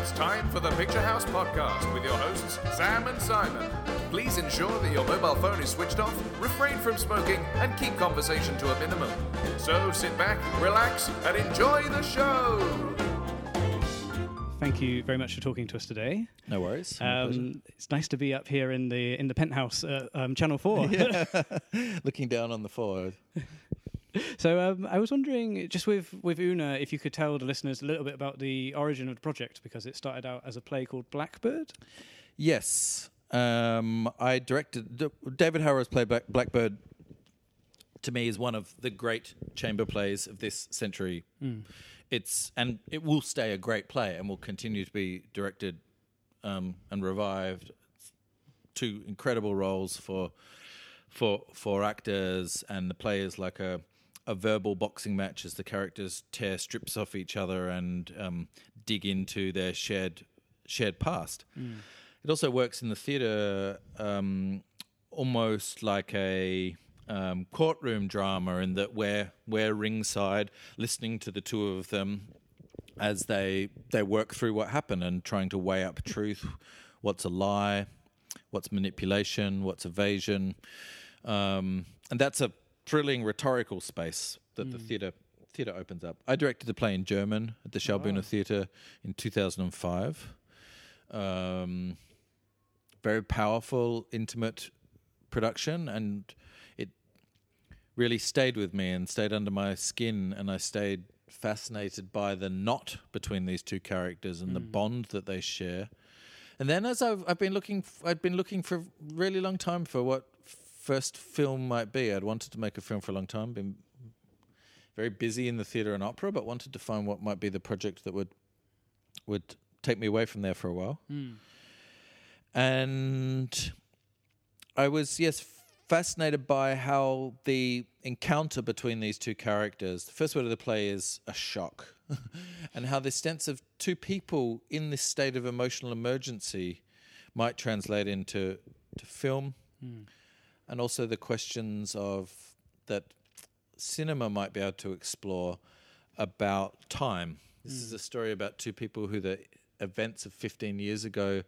It's time for the Picture House podcast with your hosts, Sam and Simon. Please ensure that your mobile phone is switched off, refrain from smoking, and keep conversation to a minimum. So sit back, relax, and enjoy the show. Thank you very much for talking to us today. No worries. Um, it's nice to be up here in the in the penthouse, uh, um, Channel Four. Looking down on the floor. So um, I was wondering, just with with Una, if you could tell the listeners a little bit about the origin of the project, because it started out as a play called Blackbird. Yes. Um, I directed. D- David Harrower's play Black- Blackbird. To me, is one of the great chamber plays of this century. It's and it will stay a great play and will continue to be directed um, and revived. Two incredible roles for for for actors and the play is like a a verbal boxing match as the characters tear strips off each other and um, dig into their shared shared past. It also works in the theatre um, almost like a um, courtroom drama in that we're we're ringside listening to the two of them as they they work through what happened and trying to weigh up truth, what's a lie, what's manipulation, what's evasion, um, and that's a thrilling rhetorical space that the theatre theatre opens up. I directed the play in German at the Schaubühne Theatre in 2005. Um, very powerful, intimate production, and it really stayed with me and stayed under my skin, and I stayed fascinated by the knot between these two characters and the bond that they share. And then, as I've, I've been looking, f- I'd been looking for a really long time for what first film might be. I'd wanted to make a film for a long time. Been very busy in the theatre and opera, but wanted to find what might be the project that would would take me away from there for a while. Hmm. And I was yes fascinated by how the encounter between these two characters. The first word of the play is a shock, and how the sense of two people in this state of emotional emergency might translate into to film, hmm. And also the questions of that cinema might be able to explore about time. This is a story about two people who the events of 15 years ago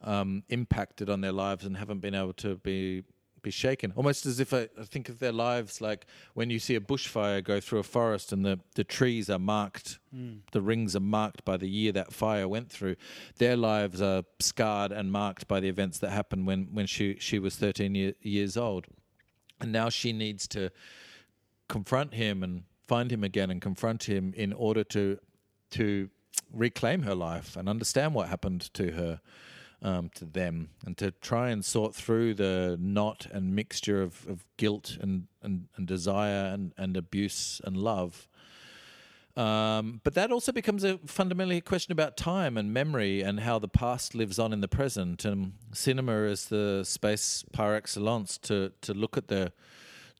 um, impacted on their lives and haven't been able to be be shaken. Almost as if I, I think of their lives like when you see a bushfire go through a forest and the, the trees are marked, mm. the rings are marked by the year that fire went through. Their lives are scarred and marked by the events that happened when, when she, she was 13 year, years old. And now she needs to confront him and find him again and confront him in order to to reclaim her life and understand what happened to her um, to them and to try and sort through the knot and mixture of, of guilt and, and, and desire and, and abuse and love um, but that also becomes a fundamentally a question about time and memory and how the past lives on in the present. And cinema is the space par excellence to to look at the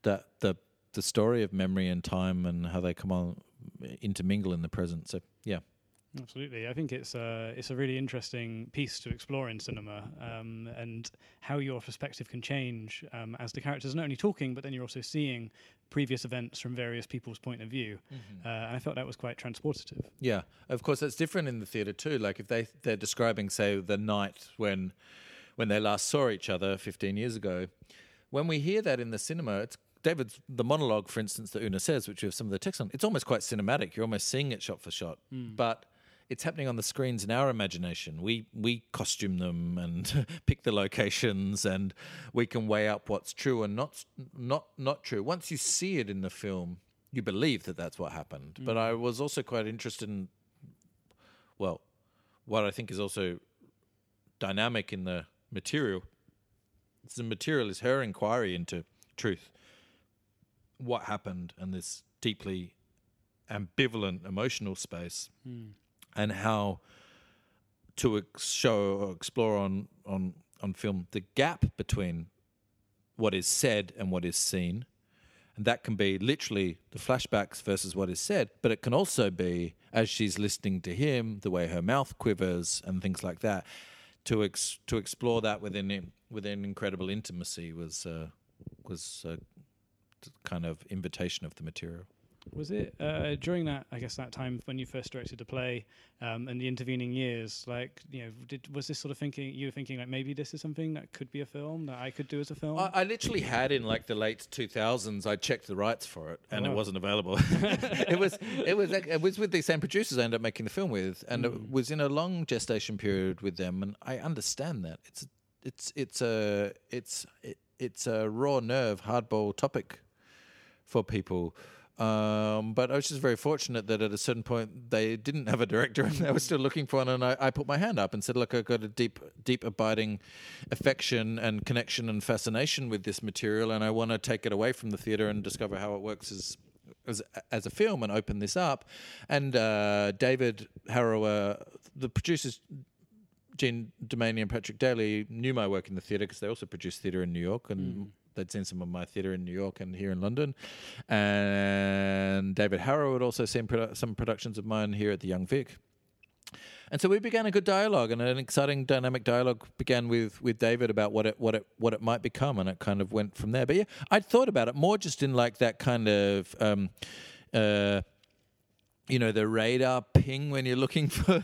that the the story of memory and time and how they come on intermingle in the present. So yeah, Absolutely, I think it's a it's a really interesting piece to explore in cinema, um, and how your perspective can change um, as the characters are not only talking, but then you're also seeing previous events from various people's point of view. Uh, and I felt that was quite transportative. Yeah, of course, that's different in the theatre too. Like if they they're describing, say, the night when when they last saw each other 15 years ago. When we hear that in the cinema, it's David's the monologue, for instance, that Una says, which we have some of the text on. It's almost quite cinematic. You're almost seeing it shot for shot, but it's happening on the screens in our imagination. We we costume them and pick the locations, and we can weigh up what's true and not not not true. Once you see it in the film, you believe that that's what happened. But mm. I was also quite interested in, well, what I think is also dynamic in the material. The material is her inquiry into truth, what happened, and this deeply ambivalent emotional space, hmm. And how to show or explore on on on film the gap between what is said and what is seen. And that can be literally the flashbacks versus what is said, but it can also be as she's listening to him, the way her mouth quivers and things like that. To ex- to explore that within within incredible intimacy was uh, was a kind of invitation of the material. Was it uh, during that? I guess that time when you first directed the play, um, and the intervening years. Like, you know, did was this sort of thinking? You were thinking like maybe this is something that could be a film that I could do as a film. I, I literally had in like the late 2000s. I checked the rights for it, and Oh. it wasn't available. it was it was like- it was with the same producers I ended up making the film with, and it was in a long gestation period with them. And I understand that it's it's it's a it's it, it's a raw nerve, hardball topic for people. Um, but I was just very fortunate that at a certain point they didn't have a director and they were still looking for one. And I, I put my hand up and said, "Look, I've got a deep, deep, abiding affection and connection and fascination with this material, and I want to take it away from the theatre and discover how it works as." As, as a film and open this up, and uh, David Harrower, the producers Jean Doumanian and Patrick Daly knew my work in the theatre because they also produced theatre in New York and they'd seen some of my theatre in New York and here in London. And David Harrower had also seen produ- some productions of mine here at the Young Vic. And so we began a good dialogue, and an exciting dynamic dialogue began with, with David about what it what it what it might become, and it kind of went from there. But yeah, I'd thought about it more just in like that kind of um, uh, you know the radar ping when you're looking for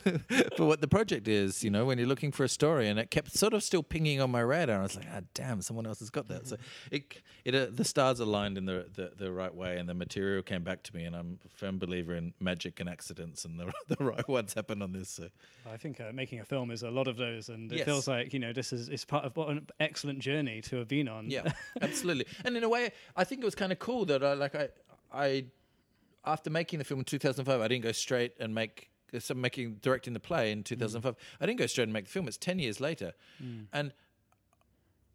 for what the project is you know when you're looking for a story and it kept sort of still pinging on my radar and I was like ah damn someone else has got that so it it uh, the stars aligned in the, the the right way and the material came back to me and I'm a firm believer in magic and accidents and the the right ones happened on this so I think uh, making a film is a lot of those, and it Yes. feels like you know this is it's part of what an excellent journey to have been on. Yeah, absolutely. And in a way, I think it was kind of cool that I like I I after making the film in 2005, I didn't go straight and make so making directing the play in mm. 2005. I didn't go straight and make the film. It's 10 years later, mm. and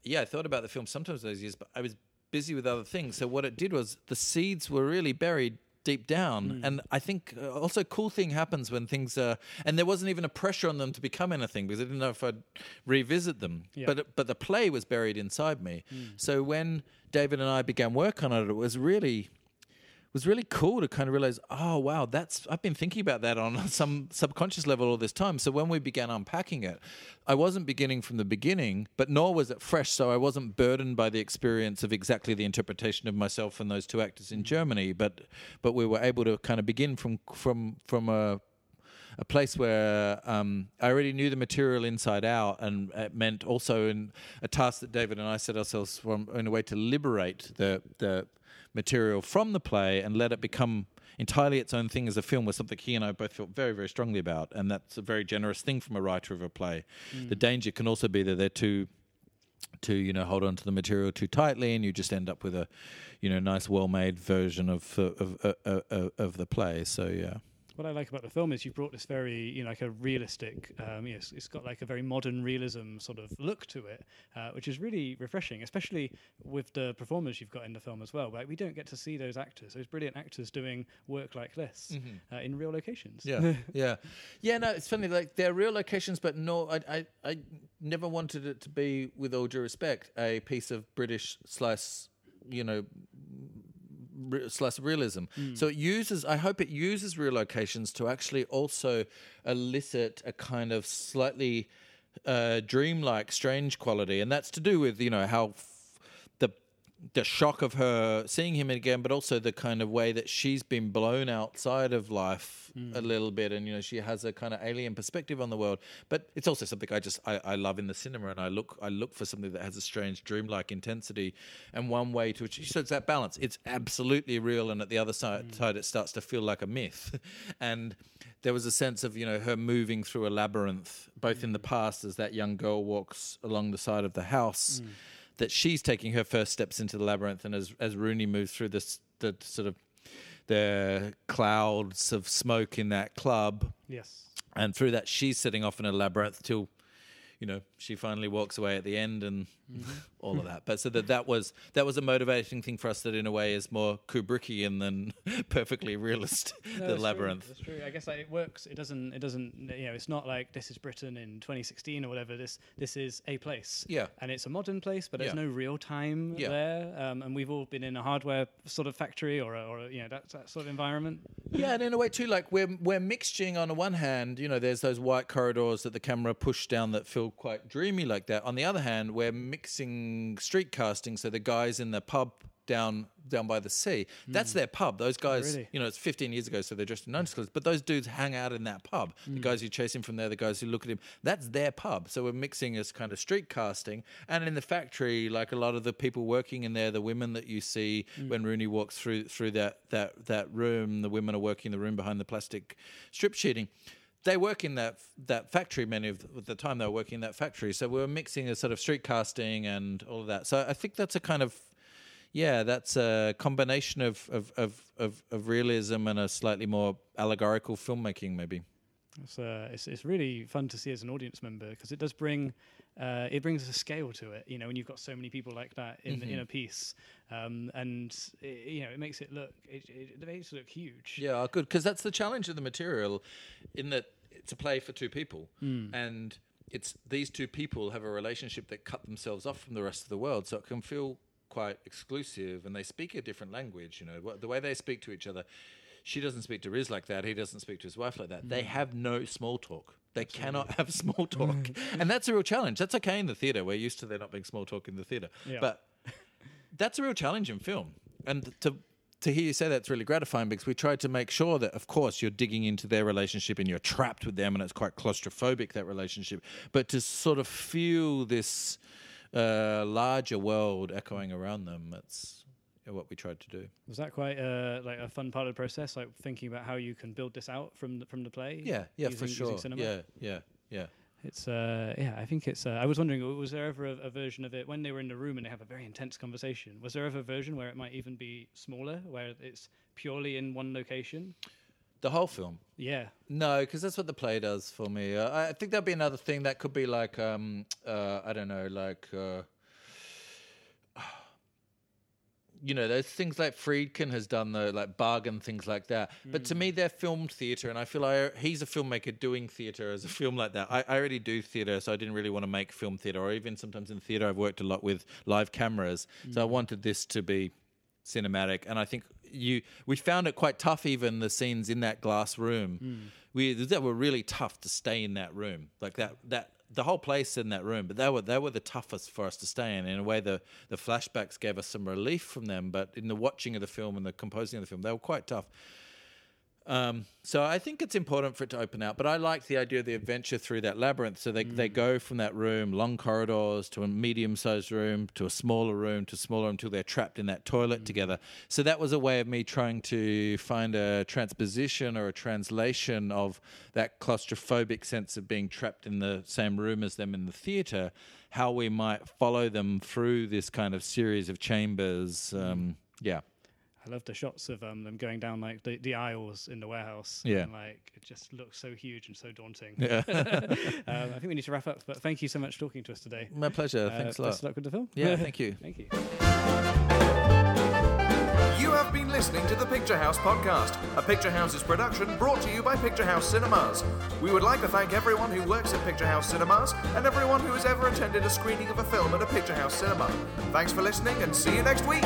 yeah, I thought about the film sometimes those years, but I was busy with other things. So what it did was the seeds were really buried deep down mm. and i think uh, also cool thing happens when things are and there wasn't even a pressure on them to become anything because i didn't know if i'd revisit them Yeah. but but the play was buried inside me so when david and i began work on it it was really was really cool to kind of realize, oh wow, that's I've been thinking about that on some subconscious level all this time. So when we began unpacking it, I wasn't beginning from the beginning, but nor was it fresh. So I wasn't burdened by the experience of exactly the interpretation of myself and those two actors in Germany. But but we were able to kind of begin from from from a a place where um, I already knew the material inside out, and it meant also in a task that David and I set ourselves from in a way to liberate the the material from the play and let it become entirely its own thing as a film was something he and I both felt very very strongly about, and that's a very generous thing from a writer of a play. The danger can also be that they're too to you know hold on to the material too tightly and you just end up with a you know nice well made version of of, of of of the play. So yeah What I like about the film is you brought this very, you know, like a realistic, um, yes, it's got like a very modern realism sort of look to it, uh, which is really refreshing, especially with the performers you've got in the film as well. Like we don't get to see those actors, those brilliant actors doing work like this uh, in real locations. Yeah, yeah, yeah. No, it's funny. Like they're real locations, but no, I, I, I never wanted it to be, with all due respect, a piece of British slice, you know, re- slice of realism. So it uses. I hope it uses real locations to actually also elicit a kind of slightly uh, dreamlike, strange quality, and that's to do with you know how. The shock of her seeing him again, but also the kind of way that she's been blown outside of life a hmm. little bit, and you know she has a kind of alien perspective on the world. But it's also something I just I, I love in the cinema, and I look I look for something that has a strange dreamlike intensity, and one way to achieve so it's that balance. It's absolutely real, and at the other side, hmm. side it starts to feel like a myth, and there was a sense of you know her moving through a labyrinth, both in the hmm. past as that young girl walks along the side of the house that she's taking her first steps into the labyrinth, and as as Rooney moves through this the sort of the clouds of smoke in that club, Yes. and through that she's setting off in a labyrinth till you know she finally walks away at the end and mm-hmm. All of that. But so that that was that was a motivating thing for us that in a way is more Kubrickian than perfectly realist. No, the that's true, labyrinth. That's true. I guess like, it works. It doesn't. It doesn't. You know, it's not like this is Britain in 2016 or whatever. This this is a place. Yeah. And it's a modern place, but there's Yeah. no real time Yeah. there. Um, and we've all been in a hardware sort of factory or a, or a, you know that that sort of environment. Yeah, and in a way too, like we're we're mixing on the one hand, you know, there's those white corridors that the camera pushed down that feel quite dreamy like that. On the other hand, we're mixing street casting, so the guys in the pub down down by the sea. That's hmm. their pub. Those guys, Really? you know, it's 15 years ago, so they're dressed in 90s clothes. But those dudes hang out in that pub. The hmm. guys who chase him from there, the guys who look at him, that's their pub. So we're mixing this kind of street casting. And in the factory, like a lot of the people working in there, the women that you see hmm. when Rooney walks through through that that that room, the women are working in the room behind the plastic strip sheeting they work in that that factory. Many of the, time they were working in that factory, so we were mixing a sort of street casting and all of that. So I think that's a kind of yeah, that's a combination of of of, of, of realism and a slightly more allegorical filmmaking, maybe. It's, uh, it's it's really fun to see as an audience member because it does bring uh, it brings a scale to it. You know, when you've got so many people like that in in a piece, um, and it, you know, it makes it look it, it, makes it look huge. Yeah, good because that's the challenge of the material, in that it's a play for two people, and it's these two people have a relationship that cut themselves off from the rest of the world, so it can feel quite exclusive, and they speak a different language. You know, the way they speak to each other. She doesn't speak to Riz like that. He doesn't speak to his wife like that. They have no small talk. They cannot have small talk, and that's a real challenge. That's okay in the theater. We're used to there not being small talk in the theater, Yeah. but that's a real challenge in film. And to to hear you say that's really gratifying because we tried to make sure that, of course, you're digging into their relationship and you're trapped with them, and it's quite claustrophobic that relationship. But to sort of feel this uh, larger world echoing around them, that's what we tried to do. Was that quite uh, like a fun part of the process? Like thinking about how you can build this out from the, from the play. Yeah, yeah, using, for sure. cinema? Yeah, yeah, yeah. It's uh yeah, I think it's. Uh, I was wondering, was there ever a, a version of it when they were in the room and they have a very intense conversation? Was there ever a version where it might even be smaller, where it's purely in one location? The whole film. Yeah, No, because that's what the play does for me. Uh, I think that'd be another thing that could be like, um, uh, I don't know, like, uh, you know, there's things like Friedkin has done, though, like bargain things like that. But to me, mm. they're filmed theatre, and I feel I, he's a filmmaker doing theatre as a film like that. I, I already do theatre, so I didn't really want to make film theatre, or even sometimes in theatre, I've worked a lot with live cameras, so I mm. wanted this to be cinematic. And i think you we found it quite tough even the scenes in that glass room. Mm. We that were really tough to stay in that room. Like that that the whole place in that room but they were they were the toughest for us to stay in. In a way the the flashbacks gave us some relief from them but in the watching of the film and the composing of the film they were quite tough um, so I think it's important for it to open out, but I like the idea of the adventure through that labyrinth. So they, they go from that room, long corridors, to a medium-sized room, to a smaller room, to a smaller until they're trapped in that toilet together. So that was a way of me trying to find a transposition or a translation of that claustrophobic sense of being trapped in the same room as them in the theater. How we might follow them through this kind of series of chambers. Um, yeah. I love the shots of um, them going down like the, the aisles in the warehouse. Yeah. and, like it just looks so huge and so daunting. Yeah. um, I think we need to wrap up, but thank you so much for talking to us today. My pleasure. Uh, Thanks a Best lot. of luck with the film. Yeah, thank you. Thank you. You have been listening to the Picture House podcast, a Picture House's production brought to you by Picture House Cinemas. We would like to thank everyone who works at Picture House Cinemas and everyone who has ever attended a screening of a film at a Picture House cinema. Thanks for listening and see you next week.